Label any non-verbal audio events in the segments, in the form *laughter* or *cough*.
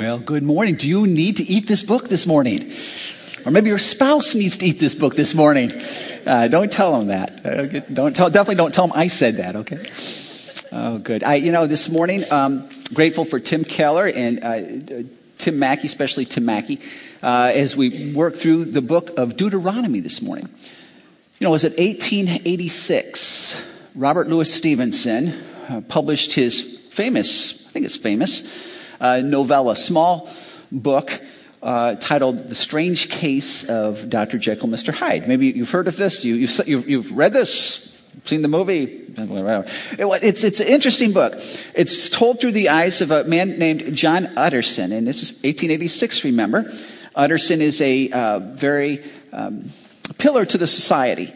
Well, good morning. Do you need to eat this book this morning? Or maybe your spouse needs to eat this book this morning. Uh, don't tell them that. Uh, don't tell, definitely don't tell them I said that, okay? Oh, good. I, you know, this morning, um, grateful for Tim Keller and uh, Tim Mackie, especially Tim Mackie, uh, as we work through the book of Deuteronomy this morning. You know, it was it 1886? Robert Louis Stevenson uh, published his famous, I think it's famous, uh, novella, small book uh, titled The Strange Case of Dr. Jekyll, Mr. Hyde. Maybe you've heard of this, you, have you've, you've read this, seen the movie. It's, it's an interesting book. It's told through the eyes of a man named John Utterson, and this is 1886, remember. Utterson is a uh, very um, pillar to the society.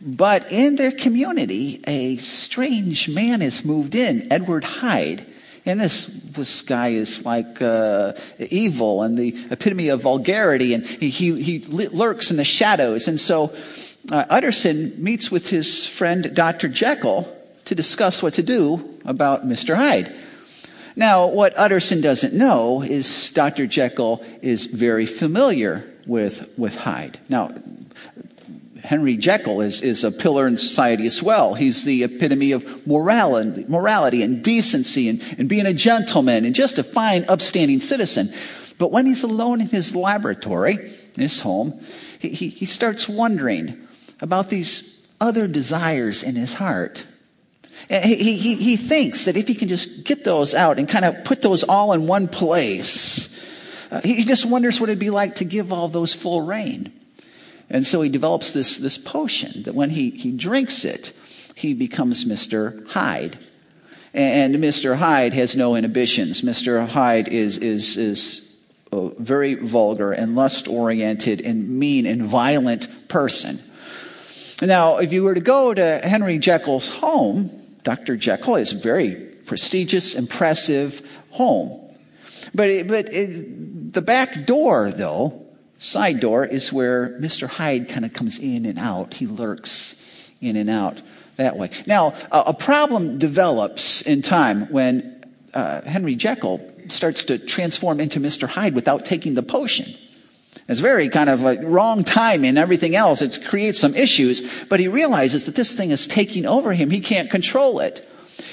But in their community, a strange man has moved in, Edward Hyde. And this, this guy is like uh, evil and the epitome of vulgarity, and he, he, he lurks in the shadows. And so uh, Utterson meets with his friend Dr. Jekyll to discuss what to do about Mr. Hyde. Now, what Utterson doesn't know is Dr. Jekyll is very familiar with, with Hyde. Now, Henry Jekyll is, is a pillar in society as well. He's the epitome of morality, morality and decency and, and being a gentleman and just a fine, upstanding citizen. But when he's alone in his laboratory, in his home, he, he, he starts wondering about these other desires in his heart. He, he, he thinks that if he can just get those out and kind of put those all in one place, uh, he just wonders what it'd be like to give all those full rein. And so he develops this, this potion that when he, he drinks it, he becomes Mr. Hyde. And Mr. Hyde has no inhibitions. Mr. Hyde is, is, is a very vulgar and lust oriented and mean and violent person. Now, if you were to go to Henry Jekyll's home, Dr. Jekyll is a very prestigious, impressive home. But, but it, the back door, though, Side door is where Mr. Hyde kind of comes in and out. He lurks in and out that way. Now, a problem develops in time when uh, Henry Jekyll starts to transform into Mr. Hyde without taking the potion. It's very kind of a wrong time and everything else. It creates some issues, but he realizes that this thing is taking over him. He can't control it.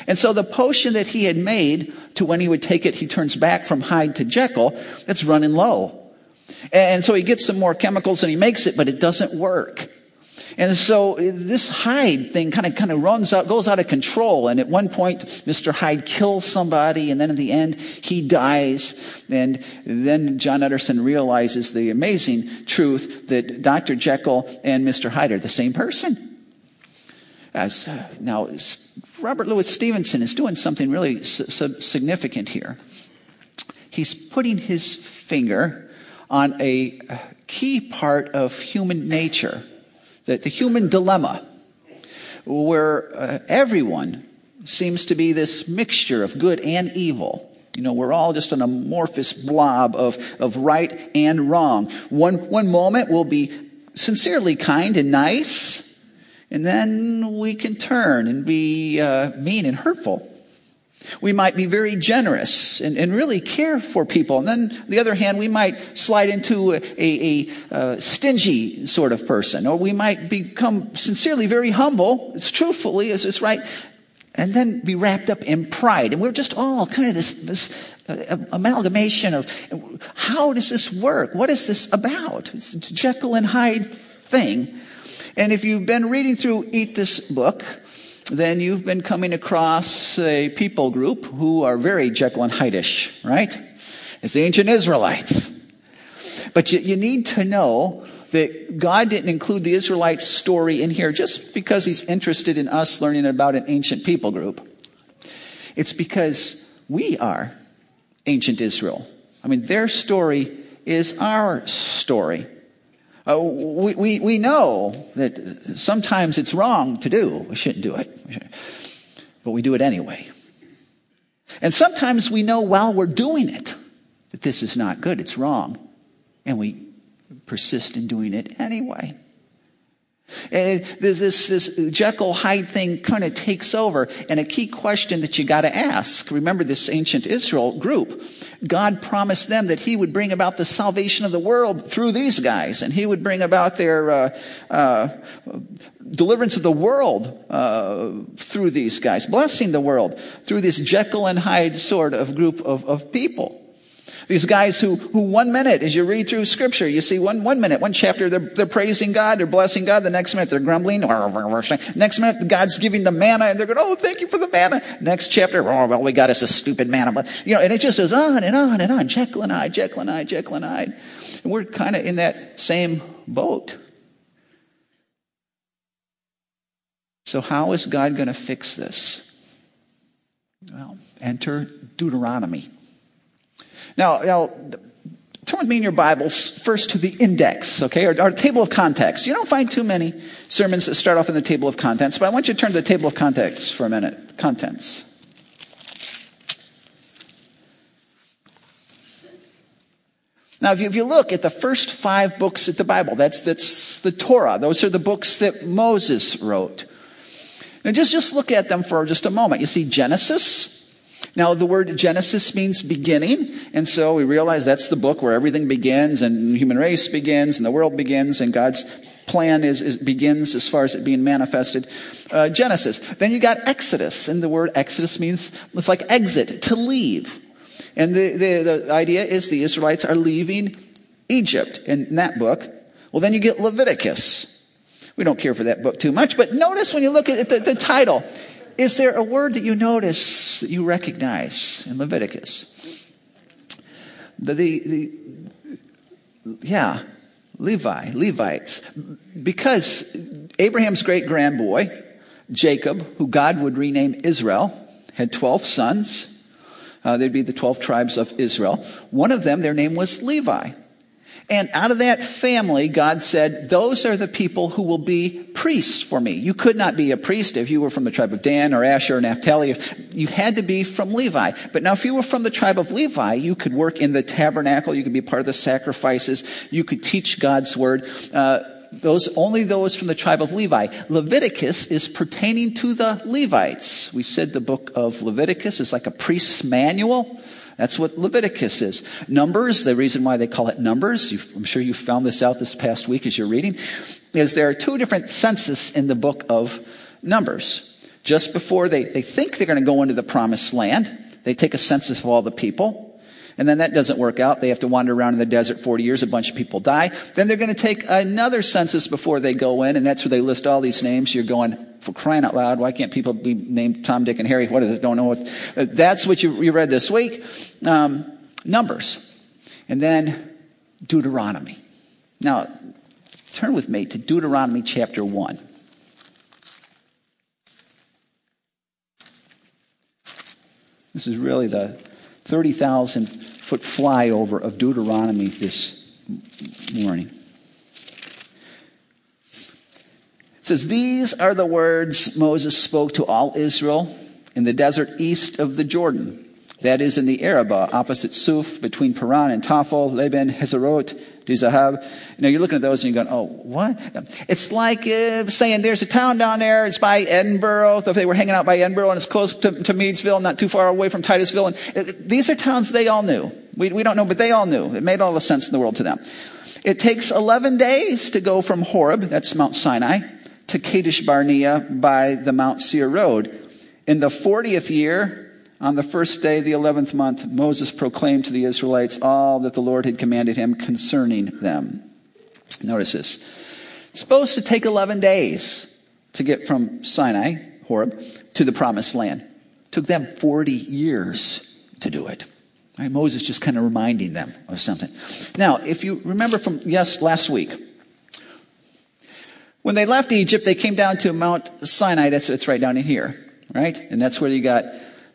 And so the potion that he had made to when he would take it, he turns back from Hyde to Jekyll, it's running low. And so he gets some more chemicals and he makes it, but it doesn't work. And so this Hyde thing kind of kind of runs out, goes out of control. And at one point, Mr. Hyde kills somebody, and then in the end, he dies. And then John Utterson realizes the amazing truth that Dr. Jekyll and Mr. Hyde are the same person. As, uh, now, Robert Louis Stevenson is doing something really significant here. He's putting his finger on a key part of human nature, the, the human dilemma, where uh, everyone seems to be this mixture of good and evil. You know, we're all just an amorphous blob of, of right and wrong. One, one moment we'll be sincerely kind and nice, and then we can turn and be uh, mean and hurtful. We might be very generous and, and, really care for people. And then, on the other hand, we might slide into a, a, a, uh, stingy sort of person. Or we might become sincerely very humble, it's truthfully, as it's right, and then be wrapped up in pride. And we're just all kind of this, this uh, amalgamation of how does this work? What is this about? It's, it's Jekyll and Hyde thing. And if you've been reading through Eat This Book, then you've been coming across a people group who are very Jekyll and Hyde-ish, right? It's the ancient Israelites. But you, you need to know that God didn't include the Israelites' story in here just because He's interested in us learning about an ancient people group. It's because we are ancient Israel. I mean, their story is our story. Uh, we, we, we know that sometimes it's wrong to do. We shouldn't do it. But we do it anyway. And sometimes we know while we're doing it that this is not good, it's wrong. And we persist in doing it anyway. And there's this, this Jekyll Hyde thing kind of takes over. And a key question that you got to ask remember this ancient Israel group. God promised them that He would bring about the salvation of the world through these guys, and He would bring about their uh, uh, deliverance of the world uh, through these guys, blessing the world through this Jekyll and Hyde sort of group of, of people. These guys who, who one minute, as you read through scripture, you see one, one minute, one chapter, they're, they're praising God, they're blessing God. The next minute, they're grumbling. Next minute, God's giving the manna and they're going, oh, thank you for the manna. Next chapter, oh, well, we got us a stupid manna. But, you know, and it just goes on and on and on. Jekyll and Hyde, Jekyll and Hyde, Jekyll and Hyde. And we're kind of in that same boat. So how is God going to fix this? Well, enter Deuteronomy. Now, now, turn with me in your Bibles first to the index, okay, or our table of contents. You don't find too many sermons that start off in the table of contents, but I want you to turn to the table of contents for a minute. Contents. Now, if you, if you, look at the first five books of the Bible, that's, that's the Torah. Those are the books that Moses wrote. Now, just, just look at them for just a moment. You see Genesis, now, the word Genesis means beginning, and so we realize that's the book where everything begins, and human race begins, and the world begins, and God's plan is, is begins as far as it being manifested. Uh, Genesis. Then you got Exodus, and the word Exodus means it's like exit, to leave. And the, the, the idea is the Israelites are leaving Egypt in that book. Well, then you get Leviticus. We don't care for that book too much, but notice when you look at the, the title, is there a word that you notice that you recognize in Leviticus? The, the, the yeah, Levi, Levites. Because Abraham's great grandboy, Jacob, who God would rename Israel, had 12 sons. Uh, they'd be the 12 tribes of Israel. One of them, their name was Levi. And out of that family, God said, those are the people who will be priests for me. You could not be a priest if you were from the tribe of Dan or Asher or Naphtali. You had to be from Levi. But now if you were from the tribe of Levi, you could work in the tabernacle. You could be part of the sacrifices. You could teach God's word. Uh, those only those from the tribe of Levi. Leviticus is pertaining to the Levites. We said the book of Leviticus is like a priest's manual. That's what Leviticus is. Numbers, the reason why they call it Numbers, I'm sure you found this out this past week as you're reading, is there are two different census in the book of Numbers. Just before they, they think they're going to go into the promised land, they take a census of all the people. And then that doesn't work out. They have to wander around in the desert 40 years. A bunch of people die. Then they're going to take another census before they go in, and that's where they list all these names. You're going, for crying out loud, why can't people be named Tom, Dick, and Harry? What is it? Don't know what. Uh, that's what you, you read this week. Um, numbers. And then Deuteronomy. Now, turn with me to Deuteronomy chapter 1. This is really the 30,000 foot flyover of Deuteronomy this morning. It says, These are the words Moses spoke to all Israel in the desert east of the Jordan. That is in the Arabah, opposite Suph, between Paran and Tophel, Laban, Hazeroth, Dizahab. You know, you're looking at those and you're going, oh, what? It's like uh, saying there's a town down there, it's by Edinboro. If they were hanging out by Edinboro and it's close to, to Meadsville, not too far away from Titusville. And uh, these are towns they all knew. We, we don't know, but they all knew. It made all the sense in the world to them. It takes 11 days to go from Horeb, that's Mount Sinai, to Kadesh Barnea by the Mount Seir Road. In the 40th year, on the first day, of the 11th month, Moses proclaimed to the Israelites all that the Lord had commanded him concerning them. Notice this. It's supposed to take 11 days to get from Sinai, Horeb, to the promised land. It took them 40 years to do it. Right? Moses just kind of reminding them of something. Now, if you remember from yes last week, when they left Egypt, they came down to Mount Sinai. That's it's right down in here, right? And that's where you got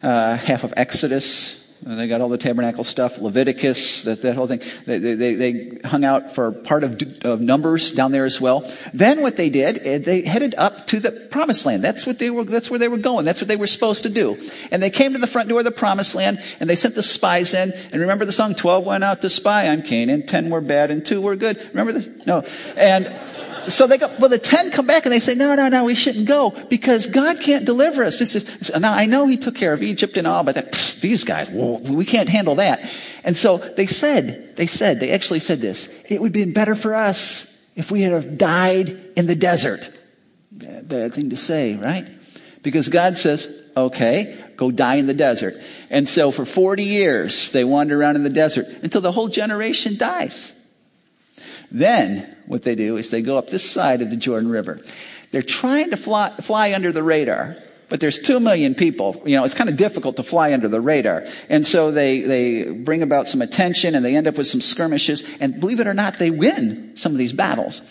uh, half of Exodus. They got all the tabernacle stuff, Leviticus, that, that whole thing. They, they, they hung out for part of, of Numbers down there as well. Then what they did, eh, they headed up to the promised land. That's what they were, that's where they were going. That's what they were supposed to do. And they came to the front door of the promised land and they sent the spies in. And remember the song, 12 went out to spy on Canaan, 10 were bad and 2 were good. Remember this? No. And, so they go, well, the 10 come back and they say, no, no, no, we shouldn't go because God can't deliver us. This is, now I know he took care of Egypt and all, but that, these guys, well, we can't handle that. And so they said, they said, they actually said this, it would have been better for us if we had died in the desert. Bad, bad thing to say, right? Because God says, okay, go die in the desert. And so for 40 years, they wander around in the desert until the whole generation dies. Then what they do is they go up this side of the Jordan River. They're trying to fly, fly under the radar, but there's two million people. You know, it's kind of difficult to fly under the radar. And so they, they bring about some attention and they end up with some skirmishes. And believe it or not, they win some of these battles.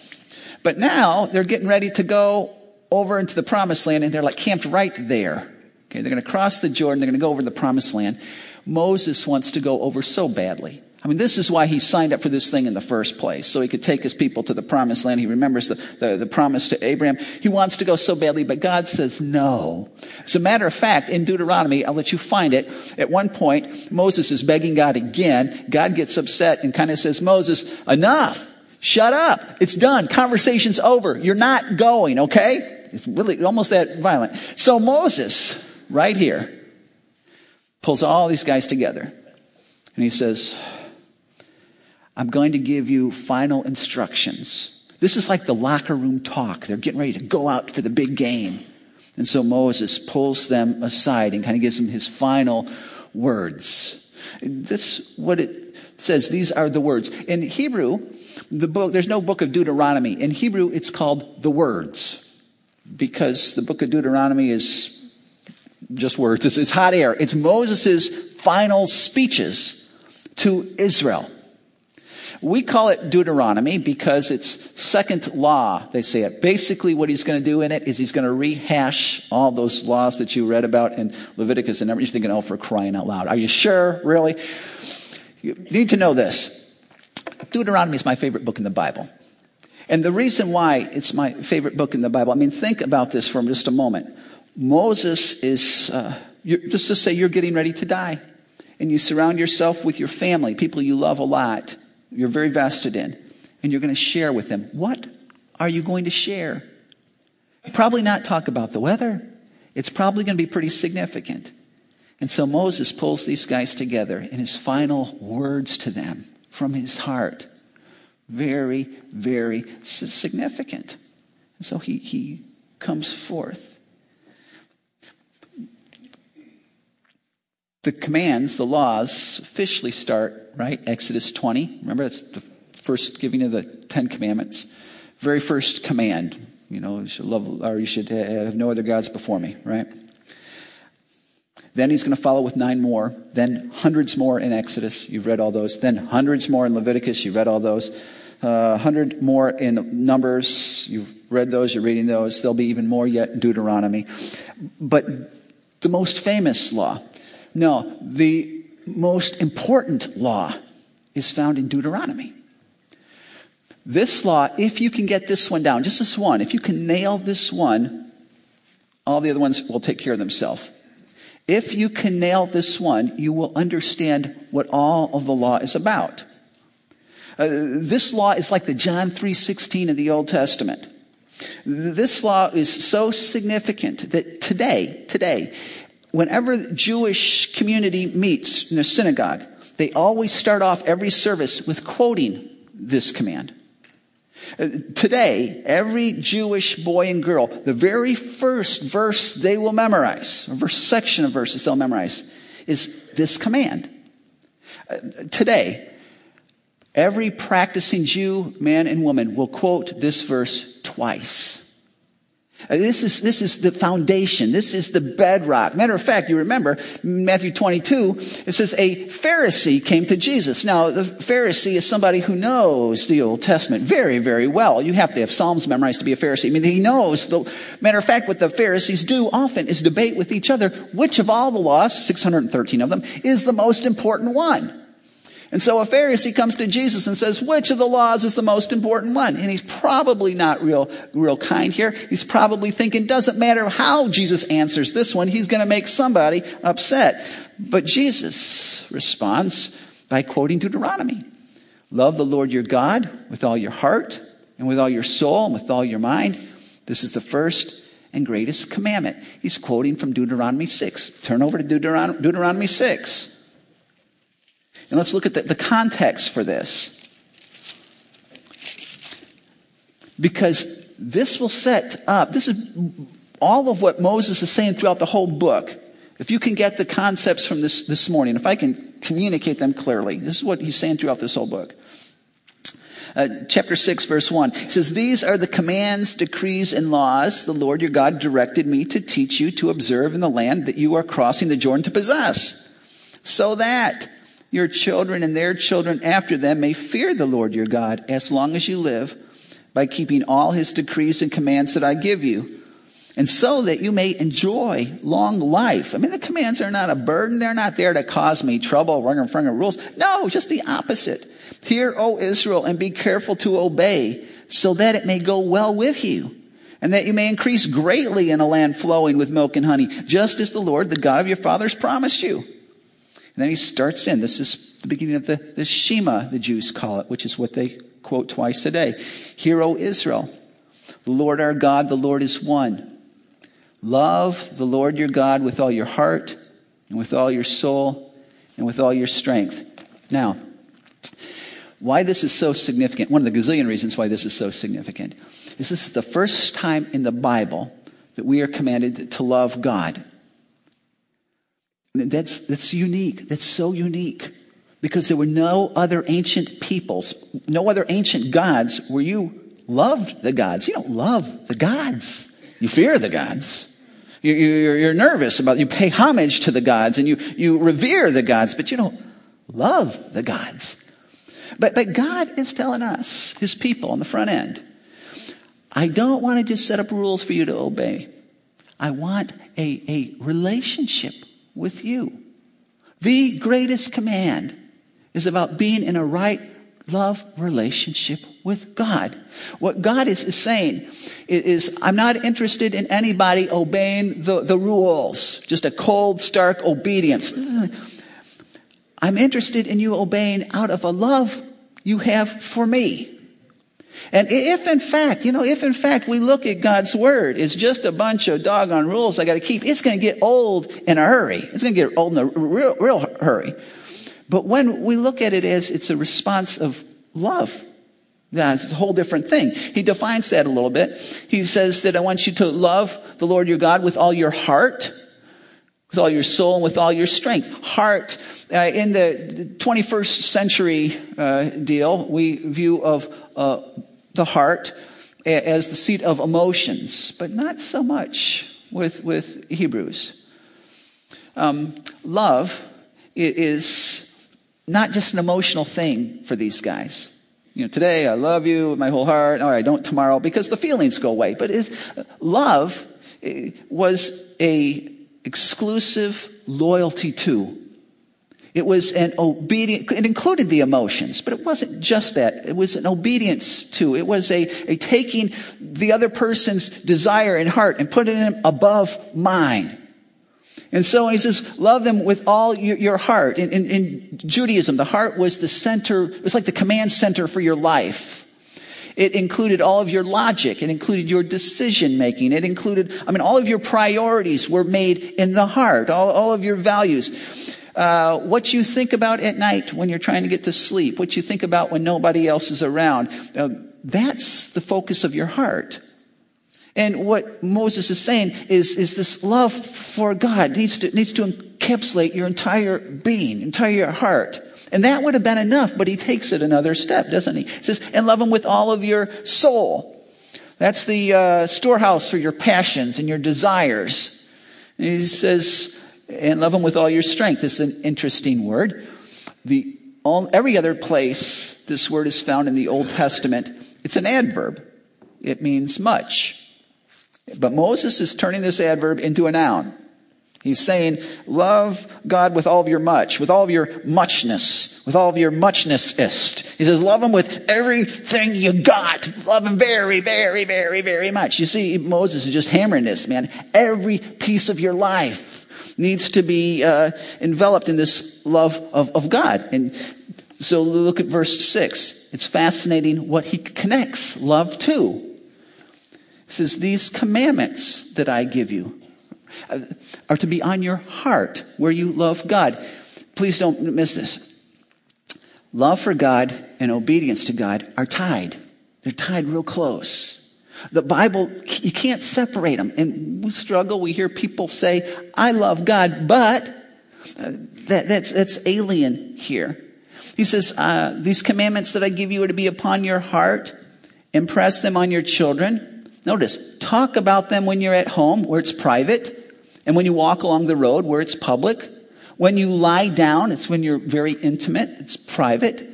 But now they're getting ready to go over into the promised land and they're like camped right there. Okay, they're going to cross the Jordan. They're going to go over the promised land. Moses wants to go over so badly. I mean, this is why he signed up for this thing in the first place, so he could take his people to the promised land. He remembers the, the, the, promise to Abraham. He wants to go so badly, but God says no. As a matter of fact, in Deuteronomy, I'll let you find it. At one point, Moses is begging God again. God gets upset and kind of says, Moses, enough. Shut up. It's done. Conversation's over. You're not going, okay? It's really almost that violent. So Moses, right here, pulls all these guys together. And he says, I'm going to give you final instructions. This is like the locker room talk. They're getting ready to go out for the big game. And so Moses pulls them aside and kind of gives them his final words. This what it says. These are the words. In Hebrew, the book, there's no book of Deuteronomy. In Hebrew, it's called the words. Because the book of Deuteronomy is just words. It's, it's hot air. It's Moses' final speeches to Israel. We call it Deuteronomy because it's second law, they say it. Basically, what he's going to do in it is he's going to rehash all those laws that you read about in Leviticus and everything. You're thinking, oh, for crying out loud. Are you sure? Really? You need to know this. Deuteronomy is my favorite book in the Bible. And the reason why it's my favorite book in the Bible, I mean, think about this for just a moment. Moses is, uh, just to say you're getting ready to die. And you surround yourself with your family, people you love a lot you're very vested in, and you're going to share with them. What are you going to share? Probably not talk about the weather. It's probably going to be pretty significant. And so Moses pulls these guys together in his final words to them from his heart. Very, very significant. And so he, he comes forth. The commands, the laws, officially start right? Exodus 20. Remember, that's the first giving of the Ten Commandments. Very first command. You know, you should love, or you should have no other gods before me, right? Then he's going to follow with nine more. Then hundreds more in Exodus. You've read all those. Then hundreds more in Leviticus. You've read all those. Uh, hundred more in Numbers. You've read those. You're reading those. There'll be even more yet in Deuteronomy. But the most famous law. No, the most important law is found in Deuteronomy. This law, if you can get this one down, just this one, if you can nail this one, all the other ones will take care of themselves. If you can nail this one, you will understand what all of the law is about. Uh, this law is like the John 3:16 of the Old Testament. This law is so significant that today, today, whenever the Jewish community meets in a synagogue, they always start off every service with quoting this command. Uh, today, every Jewish boy and girl, the very first verse they will memorize, or verse section of verses they'll memorize, is this command. Uh, today, every practicing Jew, man and woman, will quote this verse twice. Uh, this is, this is the foundation. This is the bedrock. Matter of fact, you remember Matthew 22, it says a Pharisee came to Jesus. Now, the Pharisee is somebody who knows the Old Testament very, very well. You have to have Psalms memorized to be a Pharisee. I mean, he knows the, matter of fact, what the Pharisees do often is debate with each other which of all the laws, 613 of them, is the most important one. And so a Pharisee comes to Jesus and says, which of the laws is the most important one? And he's probably not real, real kind here. He's probably thinking, doesn't matter how Jesus answers this one, he's going to make somebody upset. But Jesus responds by quoting Deuteronomy. Love the Lord your God with all your heart, and with all your soul and with all your mind. This is the first and greatest commandment. He's quoting from Deuteronomy 6. Turn over to Deuteron- Deuteronomy 6. And let's look at the, the context for this. Because this will set up, this is all of what Moses is saying throughout the whole book. If you can get the concepts from this this morning, if I can communicate them clearly, this is what he's saying throughout this whole book. Uh, chapter 6 verse 1 he says these are the commands decrees and laws the lord your god directed me to teach you to observe in the land that you are crossing the jordan to possess so that your children and their children after them may fear the lord your god as long as you live by keeping all his decrees and commands that i give you and so that you may enjoy long life. I mean, the commands are not a burden. They're not there to cause me trouble, running from rules. No, just the opposite. Hear, O Israel, and be careful to obey, so that it may go well with you, and that you may increase greatly in a land flowing with milk and honey, just as the Lord, the God of your fathers, promised you. And then he starts in. This is the beginning of the, the Shema, the Jews call it, which is what they quote twice a day. Hear, O Israel, the Lord our God, the Lord is one. Love the Lord your God with all your heart and with all your soul and with all your strength. Now, why this is so significant, one of the gazillion reasons why this is so significant, is this is the first time in the Bible that we are commanded to love God. That's, that's unique. That's so unique. Because there were no other ancient peoples, no other ancient gods where you loved the gods. You don't love the gods. You fear the gods. You're nervous about, you pay homage to the gods and you, you revere the gods, but you don't love the gods. But, but God is telling us, his people on the front end, I don't want to just set up rules for you to obey. I want a, a relationship with you. The greatest command is about being in a right love relationship with God. What God is, is saying is, I'm not interested in anybody obeying the, the rules, just a cold, stark obedience. I'm interested in you obeying out of a love you have for me. And if in fact, you know, if in fact we look at God's word, it's just a bunch of doggone rules I got to keep, it's going to get old in a hurry. It's going to get old in a real, real hurry. But when we look at it as it's a response of love, that's a whole different thing. He defines that a little bit. He says that I want you to love the Lord your God with all your heart, with all your soul, and with all your strength. Heart, uh, in the 21st century uh, deal, we view of uh, the heart as the seat of emotions, but not so much with, with Hebrews. Um, love is not just an emotional thing for these guys. You know, today I love you with my whole heart. All right, I don't tomorrow because the feelings go away. But love was a exclusive loyalty to. It was an obedience, it included the emotions, but it wasn't just that. It was an obedience to. It was a, a taking the other person's desire and heart and putting it above mine. And so he says, love them with all your, your heart. In, in, in, Judaism, the heart was the center, it was like the command center for your life. It included all of your logic. It included your decision making. It included, I mean, all of your priorities were made in the heart, all, all of your values. Uh, what you think about at night when you're trying to get to sleep, what you think about when nobody else is around. Uh, that's the focus of your heart. And what Moses is saying is, is this love for God needs to, needs to encapsulate your entire being, entire heart. And that would have been enough, but he takes it another step, doesn't he? He says, and love him with all of your soul. That's the uh, storehouse for your passions and your desires. And he says, and love him with all your strength. This is an interesting word. The, all, every other place this word is found in the Old Testament, it's an adverb. It means much. But Moses is turning this adverb into a noun. He's saying, love God with all of your much, with all of your muchness, with all of your muchnessist. He says, love him with everything you got. Love him very, very, very, very much. You see, Moses is just hammering this, man. Every piece of your life needs to be uh, enveloped in this love of, of God. And So look at verse 6. It's fascinating what he connects love to. He says, These commandments that I give you are to be on your heart where you love God. Please don't miss this. Love for God and obedience to God are tied. They're tied real close. The Bible, you can't separate them. And we struggle. We hear people say, I love God, but uh, that, that's, that's alien here. He says, uh, these commandments that I give you are to be upon your heart. Impress them on your children. Notice, talk about them when you're at home where it's private and when you walk along the road where it's public. When you lie down, it's when you're very intimate. It's private.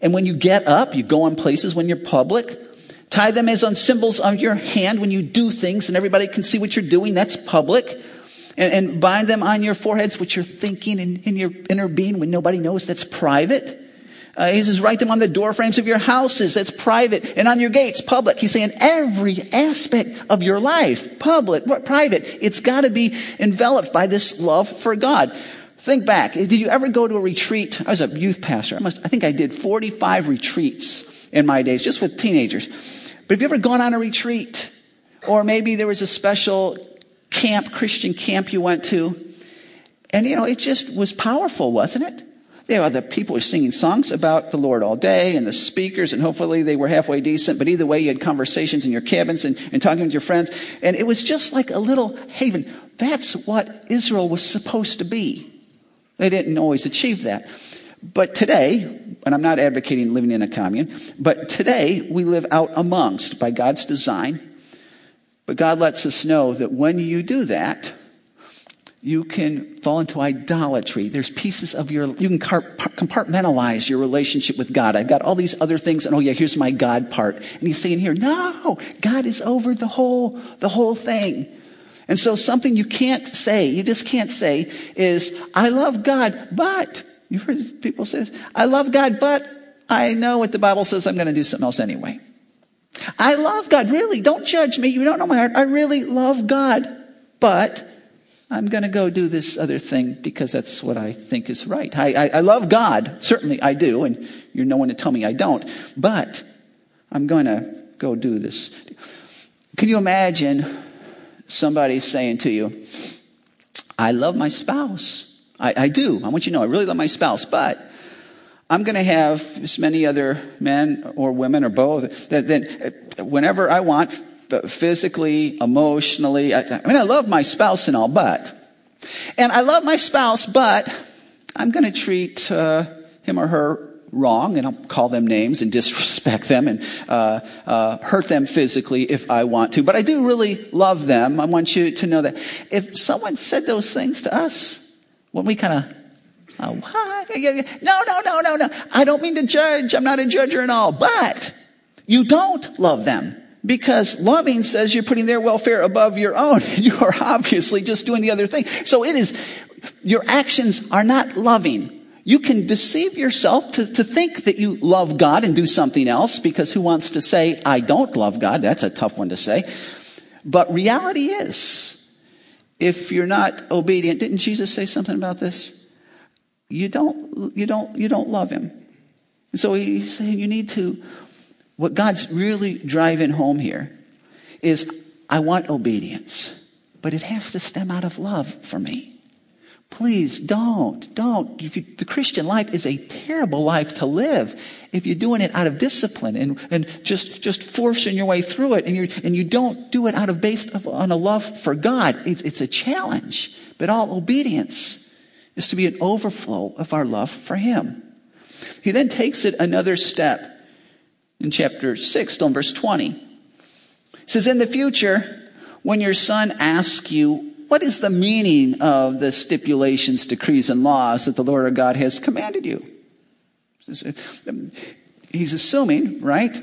And when you get up, you go on places when you're public. Tie them as on symbols on your hand when you do things and everybody can see what you're doing. That's public. And, and bind them on your foreheads, what you're thinking in, in your inner being when nobody knows. That's private. Uh, he says, write them on the door frames of your houses. That's private. And on your gates, public. He's saying every aspect of your life, public, what private, it's got to be enveloped by this love for God. Think back. Did you ever go to a retreat? I was a youth pastor. I must, I think I did 45 retreats in my days, just with teenagers. But have you ever gone on a retreat? Or maybe there was a special camp, Christian camp you went to. And you know, it just was powerful, wasn't it? You know, the people were singing songs about the Lord all day and the speakers and hopefully they were halfway decent. But either way, you had conversations in your cabins and, and talking with your friends. And it was just like a little haven. That's what Israel was supposed to be. They didn't always achieve that. But today, and I'm not advocating living in a commune, but today we live out amongst by God's design. But God lets us know that when you do that, you can fall into idolatry. There's pieces of your, you can compartmentalize your relationship with God. I've got all these other things, and oh yeah, here's my God part. And he's saying here, no, God is over the whole, the whole thing. And so something you can't say, you just can't say is, I love God, but, you've heard people say this, I love God, but I know what the Bible says I'm going to do something else anyway. I love God, really, don't judge me, you don't know my heart. I really love God, but I'm going to go do this other thing because that's what I think is right. I, I, I, love God. Certainly I do. And you're no one to tell me I don't. But I'm going to go do this. Can you imagine somebody saying to you, I love my spouse. I, I do. I want you to know I really love my spouse. But I'm going to have as many other men or women or both that, that whenever I want, physically, emotionally. I, I mean, I love my spouse and all, but, and I love my spouse, but I'm going to treat uh, him or her wrong, and I'll call them names and *laughs* disrespect them and uh, uh, hurt them physically if I want to. But I do really love them. I want you to know that if someone said those things to us, when we kind of Oh, what? No, no, no, no, no. I don't mean to judge. I'm not a judger at all. But you don't love them. Because loving says you're putting their welfare above your own. *laughs* You are obviously just doing the other thing. So it is, your actions are not loving. You can deceive yourself to, to think that you love God and do something else because who wants to say, I don't love God? That's a tough one to say. But reality is, if you're not obedient, didn't Jesus say something about this? You don't, you don't, you don't love him. And so he's saying you need to what God's really driving home here is I want obedience, but it has to stem out of love for me. Please don't, don't. You, the Christian life is a terrible life to live if you're doing it out of discipline and, and just, just forcing your way through it and you and you don't do it out of based on a love for God. It's, it's a challenge, but all obedience is to be an overflow of our love for Him. He then takes it another step in chapter 6, still in verse 20. It says, In the future, when your son asks you, What is the meaning of the stipulations, decrees, and laws that the Lord our God has commanded you? Um, he's assuming, right,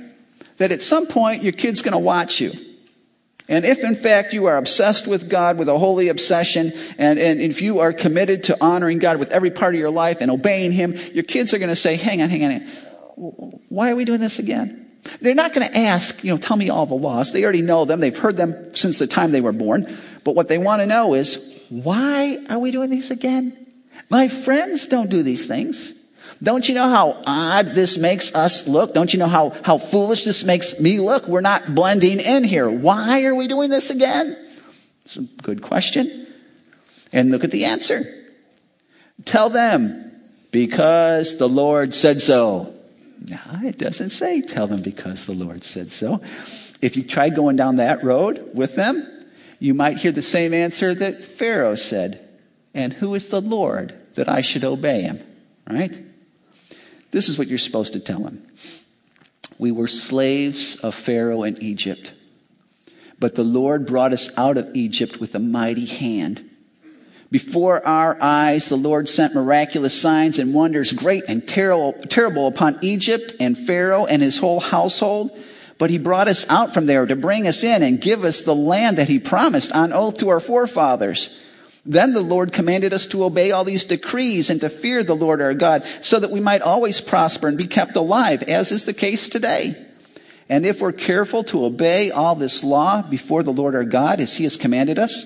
that at some point your kid's going to watch you. And if in fact you are obsessed with God with a holy obsession, and, and if you are committed to honoring God with every part of your life and obeying Him, your kids are going to say, hang on, hang on, hang on why are we doing this again? They're not going to ask, you know, tell me all the laws. They already know them. They've heard them since the time they were born. But what they want to know is, why are we doing these again? My friends don't do these things. Don't you know how odd this makes us look? Don't you know how, how foolish this makes me look? We're not blending in here. Why are we doing this again? It's a good question. And look at the answer. Tell them, because the Lord said so. No, it doesn't say tell them because the Lord said so. If you try going down that road with them, you might hear the same answer that Pharaoh said. And who is the Lord that I should obey him? Right? This is what you're supposed to tell him. We were slaves of Pharaoh in Egypt, but the Lord brought us out of Egypt with a mighty hand. Before our eyes, the Lord sent miraculous signs and wonders, great and terrible, terrible upon Egypt and Pharaoh and his whole household. But he brought us out from there to bring us in and give us the land that he promised on oath to our forefathers. Then the Lord commanded us to obey all these decrees and to fear the Lord our God so that we might always prosper and be kept alive, as is the case today. And if we're careful to obey all this law before the Lord our God as he has commanded us,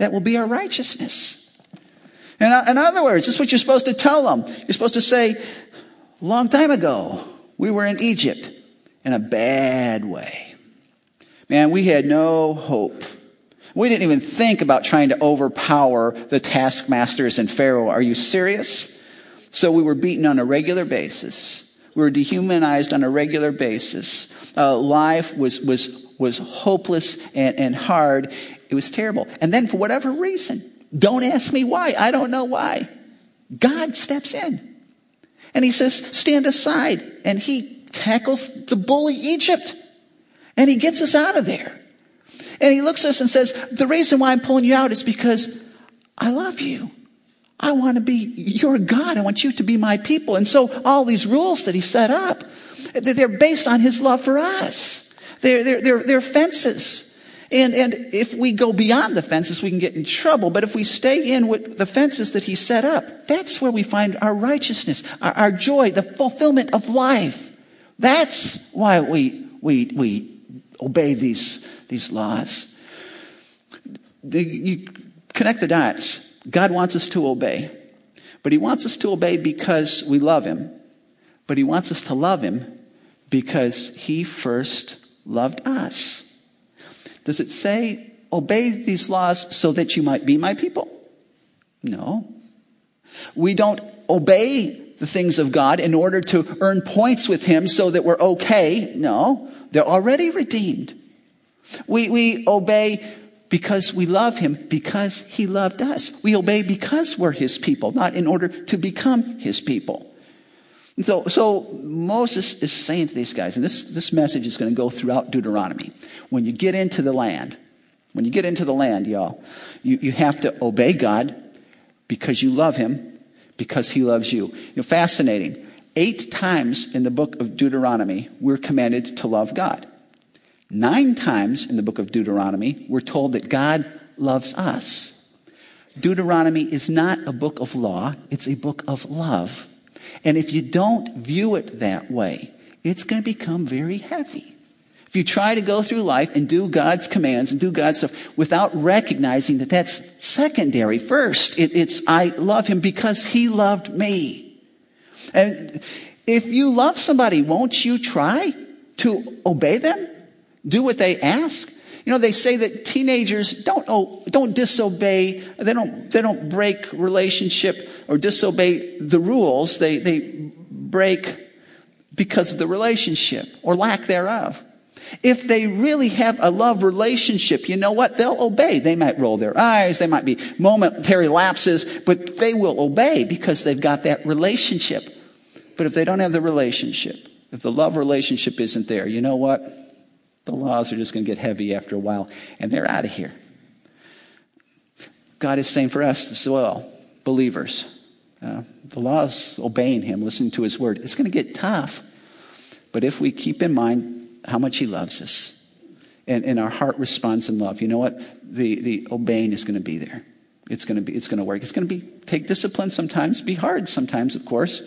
that will be our righteousness. In, in other words, this is what you're supposed to tell them. You're supposed to say, long time ago, we were in Egypt in a bad way. Man, we had no hope. We didn't even think about trying to overpower the taskmasters and Pharaoh. Are you serious? So we were beaten on a regular basis. We were dehumanized on a regular basis. Uh, life was, was, was hopeless and, and hard. It was terrible. And then for whatever reason, don't ask me why. I don't know why. God steps in. And he says, stand aside. And he tackles the bully Egypt. And he gets us out of there. And he looks at us and says, the reason why I'm pulling you out is because I love you. I want to be your God. I want you to be my people. And so all these rules that he set up, they're based on his love for us. They're, they're, they're, they're fences. And, and if we go beyond the fences, we can get in trouble. But if we stay in with the fences that he set up, that's where we find our righteousness, our, our joy, the fulfillment of life. That's why we, we, we obey these, these laws. You connect the dots. God wants us to obey. But he wants us to obey because we love him. But he wants us to love him because he first loved us. Does it say, obey these laws so that you might be my people? No. We don't obey the things of God in order to earn points with Him so that we're okay. No. They're already redeemed. We, we obey because we love Him, because He loved us. We obey because we're His people, not in order to become His people. So, so Moses is saying to these guys, and this, this message is going to go throughout Deuteronomy. When you get into the land, when you get into the land, y'all, you, you have to obey God because you love him, because he loves you. You know, fascinating. Eight times in the book of Deuteronomy, we're commanded to love God. Nine times in the book of Deuteronomy, we're told that God loves us. Deuteronomy is not a book of law, it's a book of love. And if you don't view it that way, it's going to become very heavy. If you try to go through life and do God's commands and do God's stuff without recognizing that that's secondary, first, it, it's I love him because he loved me. And if you love somebody, won't you try to obey them? Do what they ask? You know, they say that teenagers don't, oh, don't disobey, they don't, they don't break relationship or disobey the rules. They, they break because of the relationship or lack thereof. If they really have a love relationship, you know what? They'll obey. They might roll their eyes. They might be momentary lapses, but they will obey because they've got that relationship. But if they don't have the relationship, if the love relationship isn't there, you know what? The laws are just going to get heavy after a while, and they're out of here. God is saying for us as well, believers, the is obeying Him, listening to His word, it's going to get tough. But if we keep in mind how much He loves us, and, and our heart responds in love, you know what? The, the obeying is going to be there. It's going to be, it's going to work. It's going to be, take discipline sometimes, be hard sometimes, of course.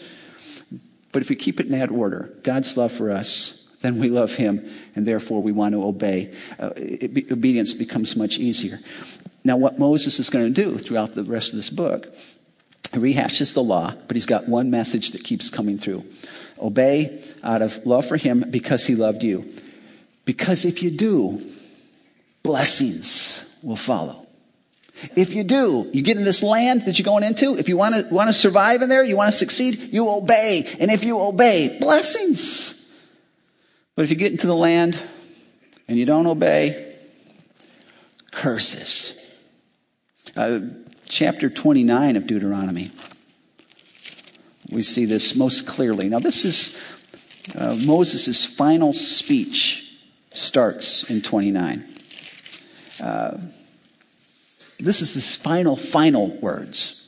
But if we keep it in that order, God's love for us, then we love him, and therefore we want to obey. Uh, it, obedience becomes much easier. Now, what Moses is going to do throughout the rest of this book rehashes the law, but he's got one message that keeps coming through. Obey out of love for him because he loved you. Because if you do, blessings will follow. If you do, you get in this land that you're going into, if you want to, want to survive in there, you want to succeed, you obey. And if you obey, blessings. But if you get into the land and you don't obey, curses. Uh, chapter 29 of Deuteronomy. We see this most clearly. Now, this is uh, Moses' final speech, starts in 29. Uh, this is his final, final words.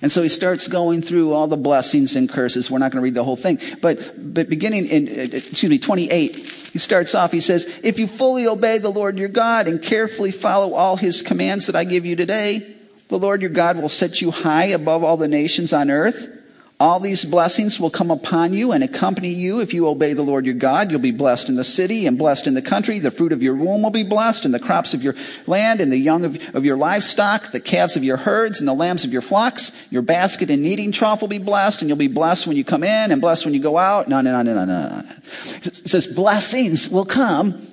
And so he starts going through all the blessings and curses. We're not going to read the whole thing. But, but beginning in, uh, excuse me, 28, he starts off, he says, If you fully obey the Lord your God and carefully follow all his commands that I give you today, the Lord your God will set you high above all the nations on earth. All these blessings will come upon you and accompany you if you obey the Lord your God. You'll be blessed in the city and blessed in the country. The fruit of your womb will be blessed, and the crops of your land, and the young of, of your livestock, the calves of your herds, and the lambs of your flocks. Your basket and kneading trough will be blessed, and you'll be blessed when you come in and blessed when you go out. No, no, no, no, no, no. It says blessings will come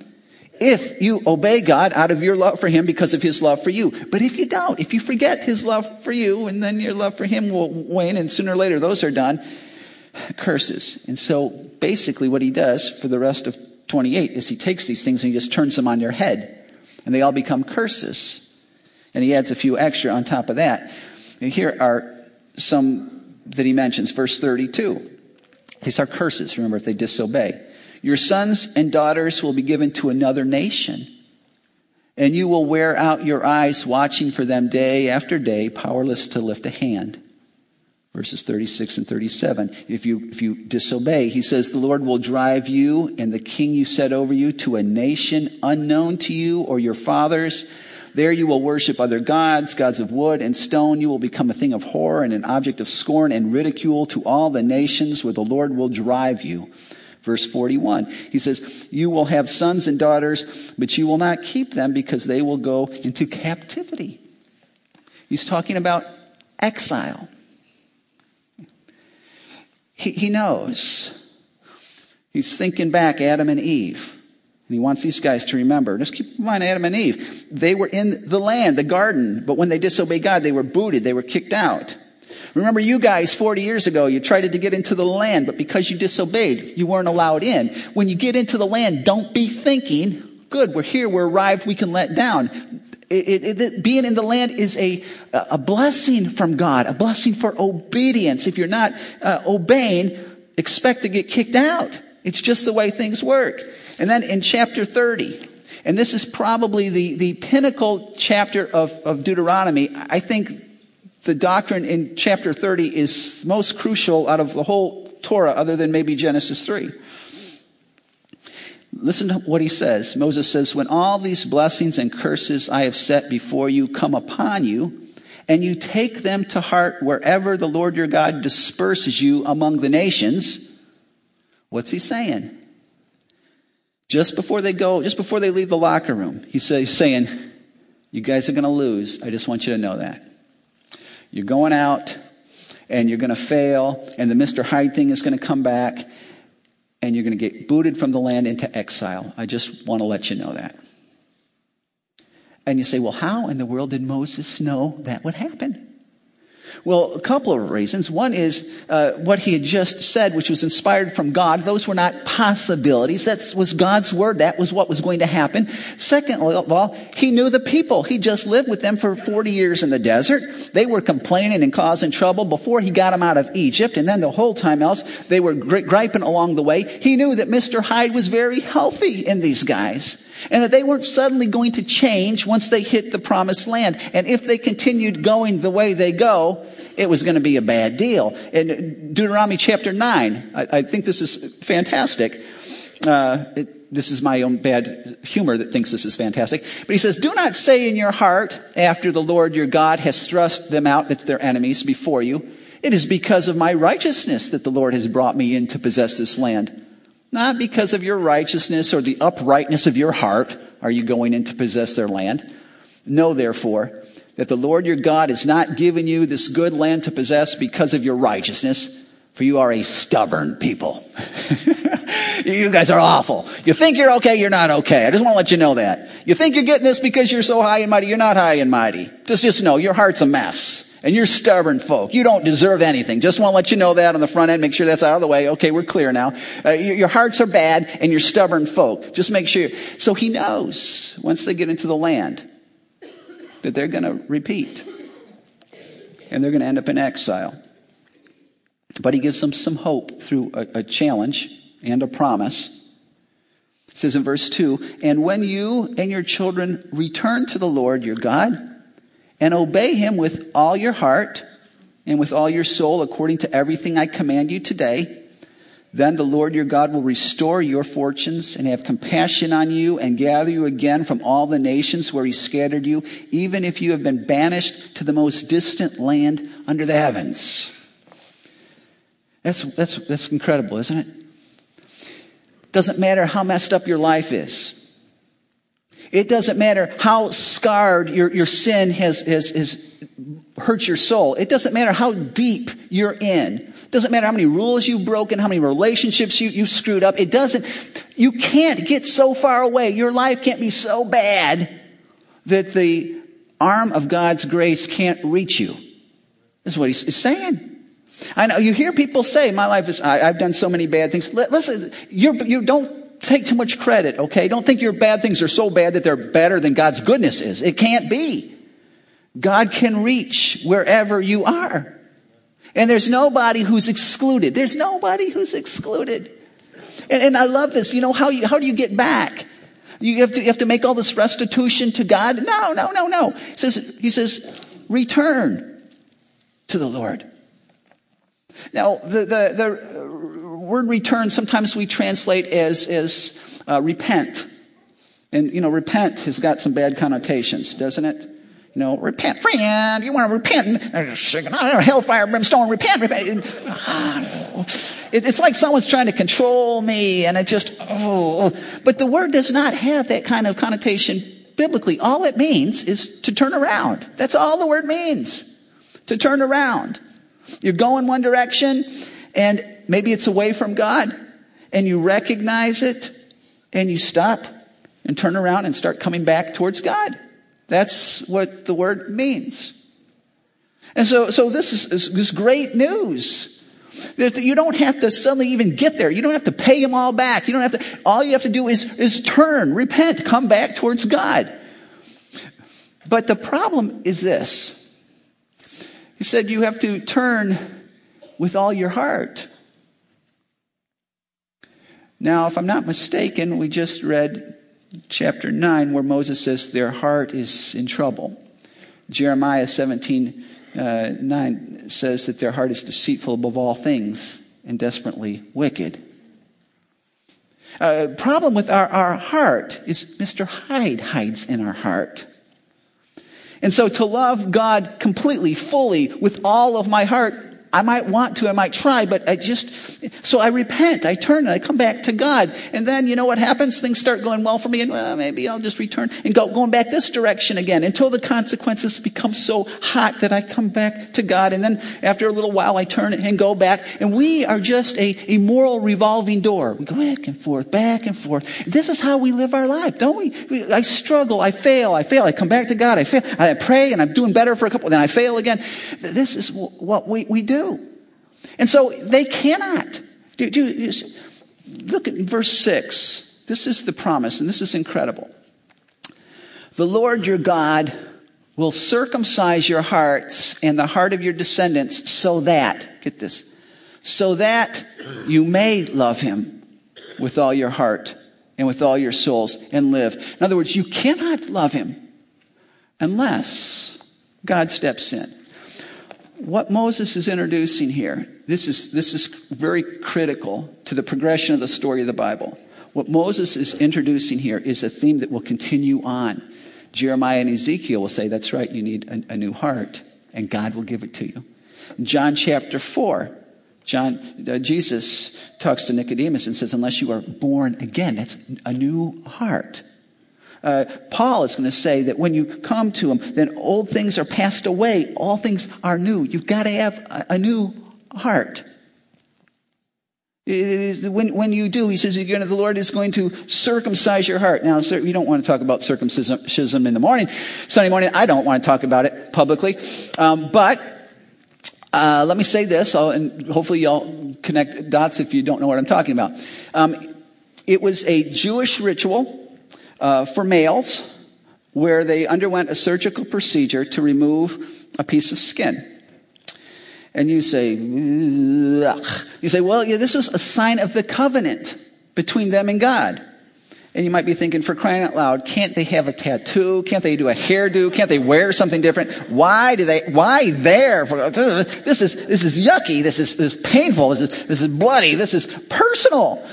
if you obey God out of your love for Him because of His love for you. But if you don't, if you forget His love for you and then your love for Him will wane and sooner or later those are done, curses. And so basically what He does for the rest of 28 is He takes these things and He just turns them on your head and they all become curses. And He adds a few extra on top of that. And here are some that He mentions. Verse 32. These are curses, remember, if they disobey. Your sons and daughters will be given to another nation, and you will wear out your eyes watching for them day after day, powerless to lift a hand. Verses 36 and 37. If you, if you disobey, he says, the Lord will drive you and the king you set over you to a nation unknown to you or your fathers. There you will worship other gods, gods of wood and stone. You will become a thing of horror and an object of scorn and ridicule to all the nations where the Lord will drive you. Verse 41, he says, You will have sons and daughters, but you will not keep them because they will go into captivity. He's talking about exile. He, he knows. He's thinking back Adam and Eve. And he wants these guys to remember. Just keep in mind Adam and Eve. They were in the land, the garden, but when they disobeyed God, they were booted, they were kicked out. Remember you guys 40 years ago, you tried to get into the land, but because you disobeyed, you weren't allowed in. When you get into the land, don't be thinking, good, we're here, we're arrived, we can let down. It, it, it, being in the land is a, a blessing from God, a blessing for obedience. If you're not uh, obeying, expect to get kicked out. It's just the way things work. And then in chapter 30, and this is probably the, the pinnacle chapter of, of Deuteronomy, I think the doctrine in chapter 30 is most crucial out of the whole Torah, other than maybe Genesis 3. Listen to what he says. Moses says, When all these blessings and curses I have set before you come upon you, and you take them to heart wherever the Lord your God disperses you among the nations, what's he saying? Just before they go, just before they leave the locker room, he's saying, You guys are going to lose. I just want you to know that. You're going out and you're going to fail, and the Mr. Hyde thing is going to come back, and you're going to get booted from the land into exile. I just want to let you know that. And you say, well, how in the world did Moses know that would happen? Well, a couple of reasons. One is uh, what he had just said, which was inspired from God. Those were not possibilities. That was God's word. That was what was going to happen. Second of all, he knew the people. He just lived with them for 40 years in the desert. They were complaining and causing trouble before he got them out of Egypt. And then the whole time else, they were griping along the way. He knew that Mr. Hyde was very healthy in these guys and that they weren't suddenly going to change once they hit the promised land. And if they continued going the way they go, it was going to be a bad deal. In Deuteronomy chapter 9, I, I think this is fantastic. Uh, it, this is my own bad humor that thinks this is fantastic. But he says, Do not say in your heart, after the Lord your God has thrust them out, that's their enemies, before you, it is because of my righteousness that the Lord has brought me in to possess this land. Not because of your righteousness or the uprightness of your heart are you going in to possess their land. Know therefore that the Lord your God has not given you this good land to possess because of your righteousness, for you are a stubborn people. *laughs* you guys are awful. You think you're okay, you're not okay. I just want to let you know that. You think you're getting this because you're so high and mighty, you're not high and mighty. Just, just know your heart's a mess. And you're stubborn folk. You don't deserve anything. Just want to let you know that on the front end. Make sure that's out of the way. Okay, we're clear now. Uh, your, your hearts are bad and you're stubborn folk. Just make sure. So he knows once they get into the land that they're going to repeat. And they're going to end up in exile. But he gives them some hope through a, a challenge and a promise. It says in verse 2 And when you and your children return to the Lord your God, and obey him with all your heart and with all your soul according to everything I command you today, then the Lord your God will restore your fortunes and have compassion on you and gather you again from all the nations where he scattered you, even if you have been banished to the most distant land under the heavens. That's, that's, that's incredible, isn't it? Doesn't matter how messed up your life is. It doesn't matter how scarred your, your sin has, has, has hurt your soul. It doesn't matter how deep you're in. It doesn't matter how many rules you've broken, how many relationships you, you've screwed up. It doesn't, you can't get so far away. Your life can't be so bad that the arm of God's grace can't reach you. Is what he's, he's saying. I know you hear people say, my life is, I, have done so many bad things. Listen, you're, you don't take too much credit, okay? Don't think your bad things are so bad that they're better than God's goodness is. It can't be. God can reach wherever you are. And there's nobody who's excluded. There's nobody who's excluded. And, and I love this. You know, how, you, how do you get back? You have, to, you have to make all this restitution to God? No, no, no, no. He says, he says, return to the Lord. Now, the, the, the word return sometimes we translate as, as uh, repent. And, you know, repent has got some bad connotations, doesn't it? You know, repent, friend. You want to repent? *laughs* Hellfire, brimstone, repent, repent. It's like someone's trying to control me, and it just, oh. But the word does not have that kind of connotation biblically. All it means is to turn around. That's all the word means. To turn around. You're going one direction, and maybe it's away from God, and you recognize it, and you stop and turn around and start coming back towards God. That's what the word means. And so, so this is, is great news. You don't have to suddenly even get there. You don't have to pay them all back. You don't have to, all you have to do is, is turn, repent, come back towards God. But the problem is this. He said you have to turn with all your heart. Now, if I'm not mistaken, we just read chapter 9 where Moses says their heart is in trouble. Jeremiah 17 uh, 9 says that their heart is deceitful above all things and desperately wicked. Uh, problem with our, our heart is Mr. Hyde hides in our heart. And so to love God completely, fully, with all of my heart I might want to, I might try, but I just, so I repent, I turn and I come back to God. And then, you know what happens? Things start going well for me and well, maybe I'll just return and go, going back this direction again until the consequences become so hot that I come back to God. And then after a little while, I turn and go back. And we are just a, a moral revolving door. We go back and forth, back and forth. This is how we live our life, don't we? we I struggle, I fail, I fail, I come back to God, I fail, I pray and I'm doing better for a couple, then I fail again. This is what we, we do. And so they cannot. Do, do, look at verse 6. This is the promise, and this is incredible. The Lord your God will circumcise your hearts and the heart of your descendants so that, get this, so that you may love him with all your heart and with all your souls and live. In other words, you cannot love him unless God steps in what Moses is introducing here, this is, this is very critical to the progression of the story of the Bible. What Moses is introducing here is a theme that will continue on. Jeremiah and Ezekiel will say, That's right, you need a, a new heart, and God will give it to you. John chapter 4, John, uh, Jesus talks to Nicodemus and says, Unless you are born again, that's a new heart. Uh, Paul is going to say that when you come to him, then old things are passed away, all things are new. You've got to have a, a new heart. When, when you do, he says, the Lord is going to circumcise your heart. Now, sir, you don't want to talk about circumcision in the morning, Sunday morning. I don't want to talk about it publicly. Um, but uh, let me say this, I'll, and hopefully y'all connect dots if you don't know what I'm talking about. Um, it was a Jewish ritual uh, for males where they underwent a surgical procedure to remove a piece of skin. And you say, Ugh. you say, well, yeah, this was a sign of the covenant between them and God. And you might be thinking, for crying out loud, can't they have a tattoo? Can't they do a hairdo? Can't they wear something different? Why do they, why there? This is, this is yucky. This is, this is painful. This is, this is bloody. This is personal.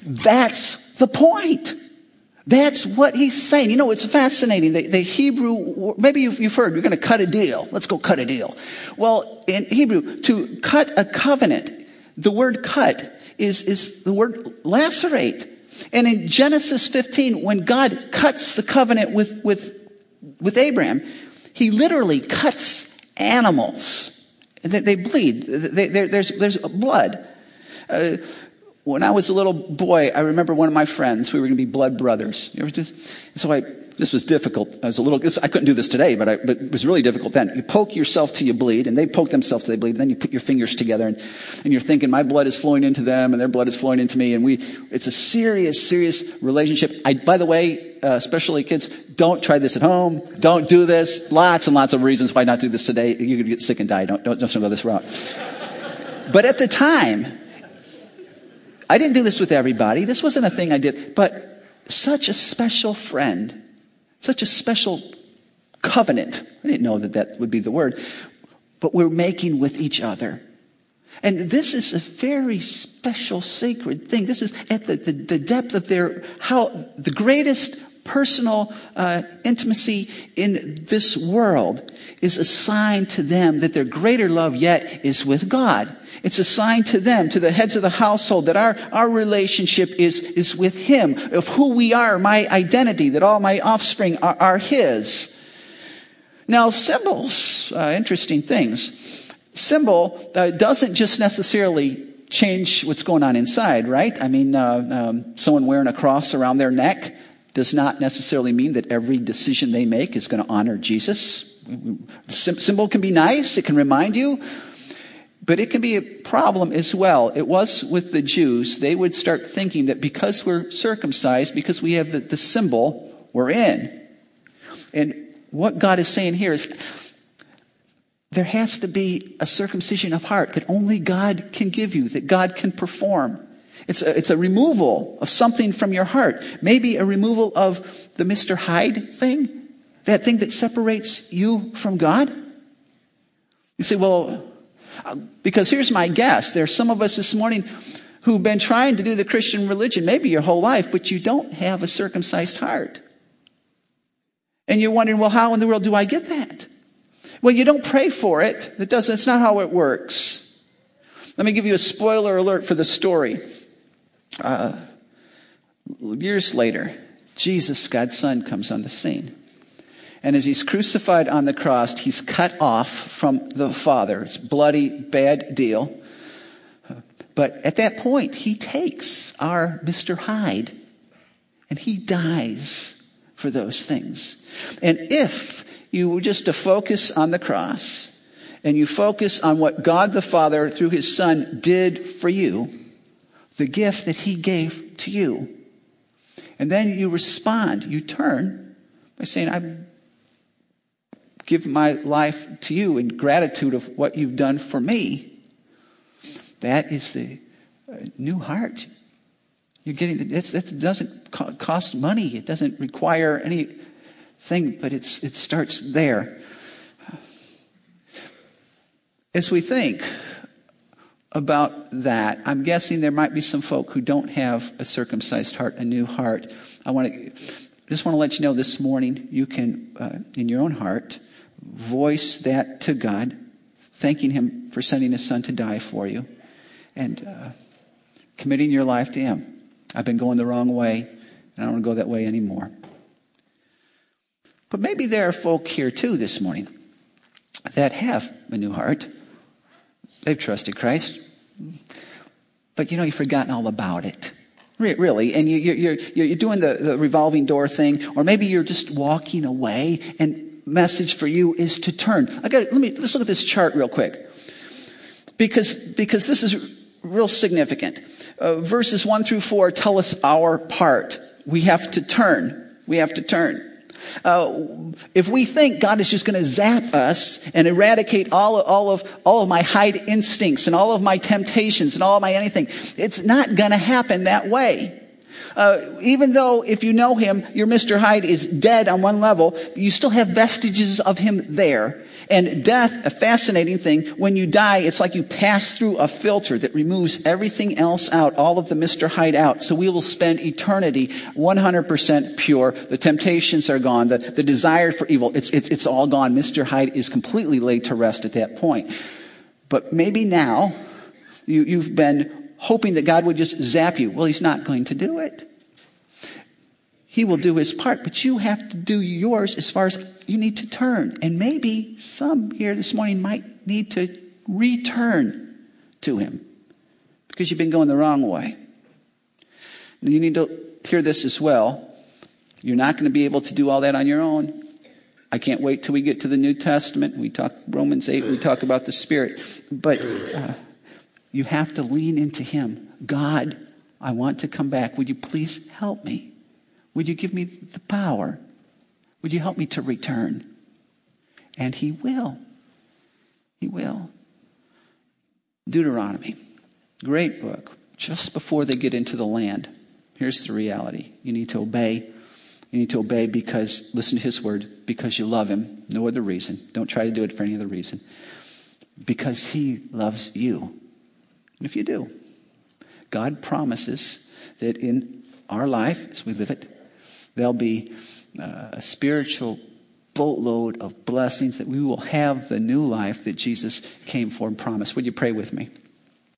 That's the point. That's what he's saying. You know, it's fascinating. The, the Hebrew, maybe you've, you've heard, we're going to cut a deal. Let's go cut a deal. Well, in Hebrew, to cut a covenant, the word cut is, is the word lacerate. And in Genesis 15, when God cuts the covenant with, with, with Abraham, he literally cuts animals. They, they bleed. They, there's, there's blood. Uh, when I was a little boy, I remember one of my friends, we were going to be blood brothers. You ever just, so I, this was difficult. I was a little, this, I couldn't do this today, but, I, but it was really difficult then. You poke yourself till you bleed, and they poke themselves till they bleed, and then you put your fingers together, and, and you're thinking, my blood is flowing into them, and their blood is flowing into me, and we, it's a serious, serious relationship. I, by the way, uh, especially kids, don't try this at home. Don't do this. Lots and lots of reasons why not do this today. You could get sick and die. Don't, don't, don't go this route. but at the time, I didn't do this with everybody. This wasn't a thing I did, but such a special friend, such a special covenant. I didn't know that that would be the word, but we're making with each other. And this is a very special, sacred thing. This is at the, the, the depth of their, how, the greatest personal uh, intimacy in this world is a sign to them that their greater love yet is with God. It's a sign to them, to the heads of the household, that our, our relationship is, is with Him, of who we are, my identity, that all my offspring are, are His. Now, symbols, uh, interesting things. Symbol uh, doesn't just necessarily change what's going on inside, right? I mean, uh, um, someone wearing a cross around their neck does not necessarily mean that every decision they make is going to honor Jesus. The symbol can be nice, it can remind you, but it can be a problem as well. It was with the Jews. They would start thinking that because we're circumcised, because we have the, the symbol, we're in. And what God is saying here is there has to be a circumcision of heart that only God can give you, that God can perform. It's a, it's a removal of something from your heart. Maybe a removal of the Mr. Hyde thing, that thing that separates you from God. You say, well, because here's my guess. There's some of us this morning who've been trying to do the Christian religion maybe your whole life, but you don't have a circumcised heart. And you're wondering, well, how in the world do I get that? Well, you don't pray for it. That doesn't, it's not how it works. Let me give you a spoiler alert for the story. Uh, years later, Jesus, God's Son, comes on the scene. And as he's crucified on the cross, he's cut off from the Father. It's bloody, bad deal. But at that point, he takes our Mr. Hyde and he dies for those things. And if you were just to focus on the cross and you focus on what God the Father through his Son did for you, the gift that he gave to you. And then you respond, you turn by saying, I give my life to you in gratitude of what you've done for me. That is the uh, new heart. You're getting, it doesn't cost money. It doesn't require anything, but it's, it starts there. As we think about that. I'm guessing there might be some folk who don't have a circumcised heart, a new heart. I want to just want to let you know this morning you can, uh, in your own heart, voice that to God, thanking Him for sending His Son to die for you, and uh, committing your life to Him. I've been going the wrong way, and I don't want to go that way anymore. But maybe there are folk here too this morning that have a new heart. They've trusted Christ. But you know, you've forgotten all about it. Really. And you, you're, you're, you're doing the, the revolving door thing, or maybe you're just walking away and message for you is to turn. I got, let me, let's look at this chart real quick. Because, because this is real significant. Uh, verses one through four tell us our part. We have to turn. We have to turn. Uh, if we think God is just going to zap us and eradicate all, all, of, all of my Hyde instincts and all of my temptations and all of my anything, it's not going to happen that way. Uh, even though if you know him, your Mr. Hyde is dead on one level, you still have vestiges of him there. And death, a fascinating thing, when you die, it's like you pass through a filter that removes everything else out, all of the Mr. Hyde out. So we will spend eternity 100% pure. The temptations are gone. The, the desire for evil, it's, it's, it's all gone. Mr. Hyde is completely laid to rest at that point. But maybe now you, you've been hoping that God would just zap you. Well, He's not going to do it. He will do His part, but you have to do yours as far as you need to turn. And maybe some here this morning might need to return to Him because you've been going the wrong way. And you need to hear this as well. You're not going to be able to do all that on your own. I can't wait till we get to the New Testament. We talk Romans 8, we talk about the Spirit. But uh, you have to lean into Him. God, I want to come back. Would you please help me? Would you give me the power? Would you help me to return? And He will. He will. Deuteronomy, great book. Just before they get into the land, here's the reality you need to obey. You need to obey because, listen to His word, because you love Him. No other reason. Don't try to do it for any other reason. Because He loves you. And if you do, God promises that in our life, as we live it, there'll be uh, a spiritual boatload of blessings that we will have the new life that Jesus came for and promised. Would you pray with me?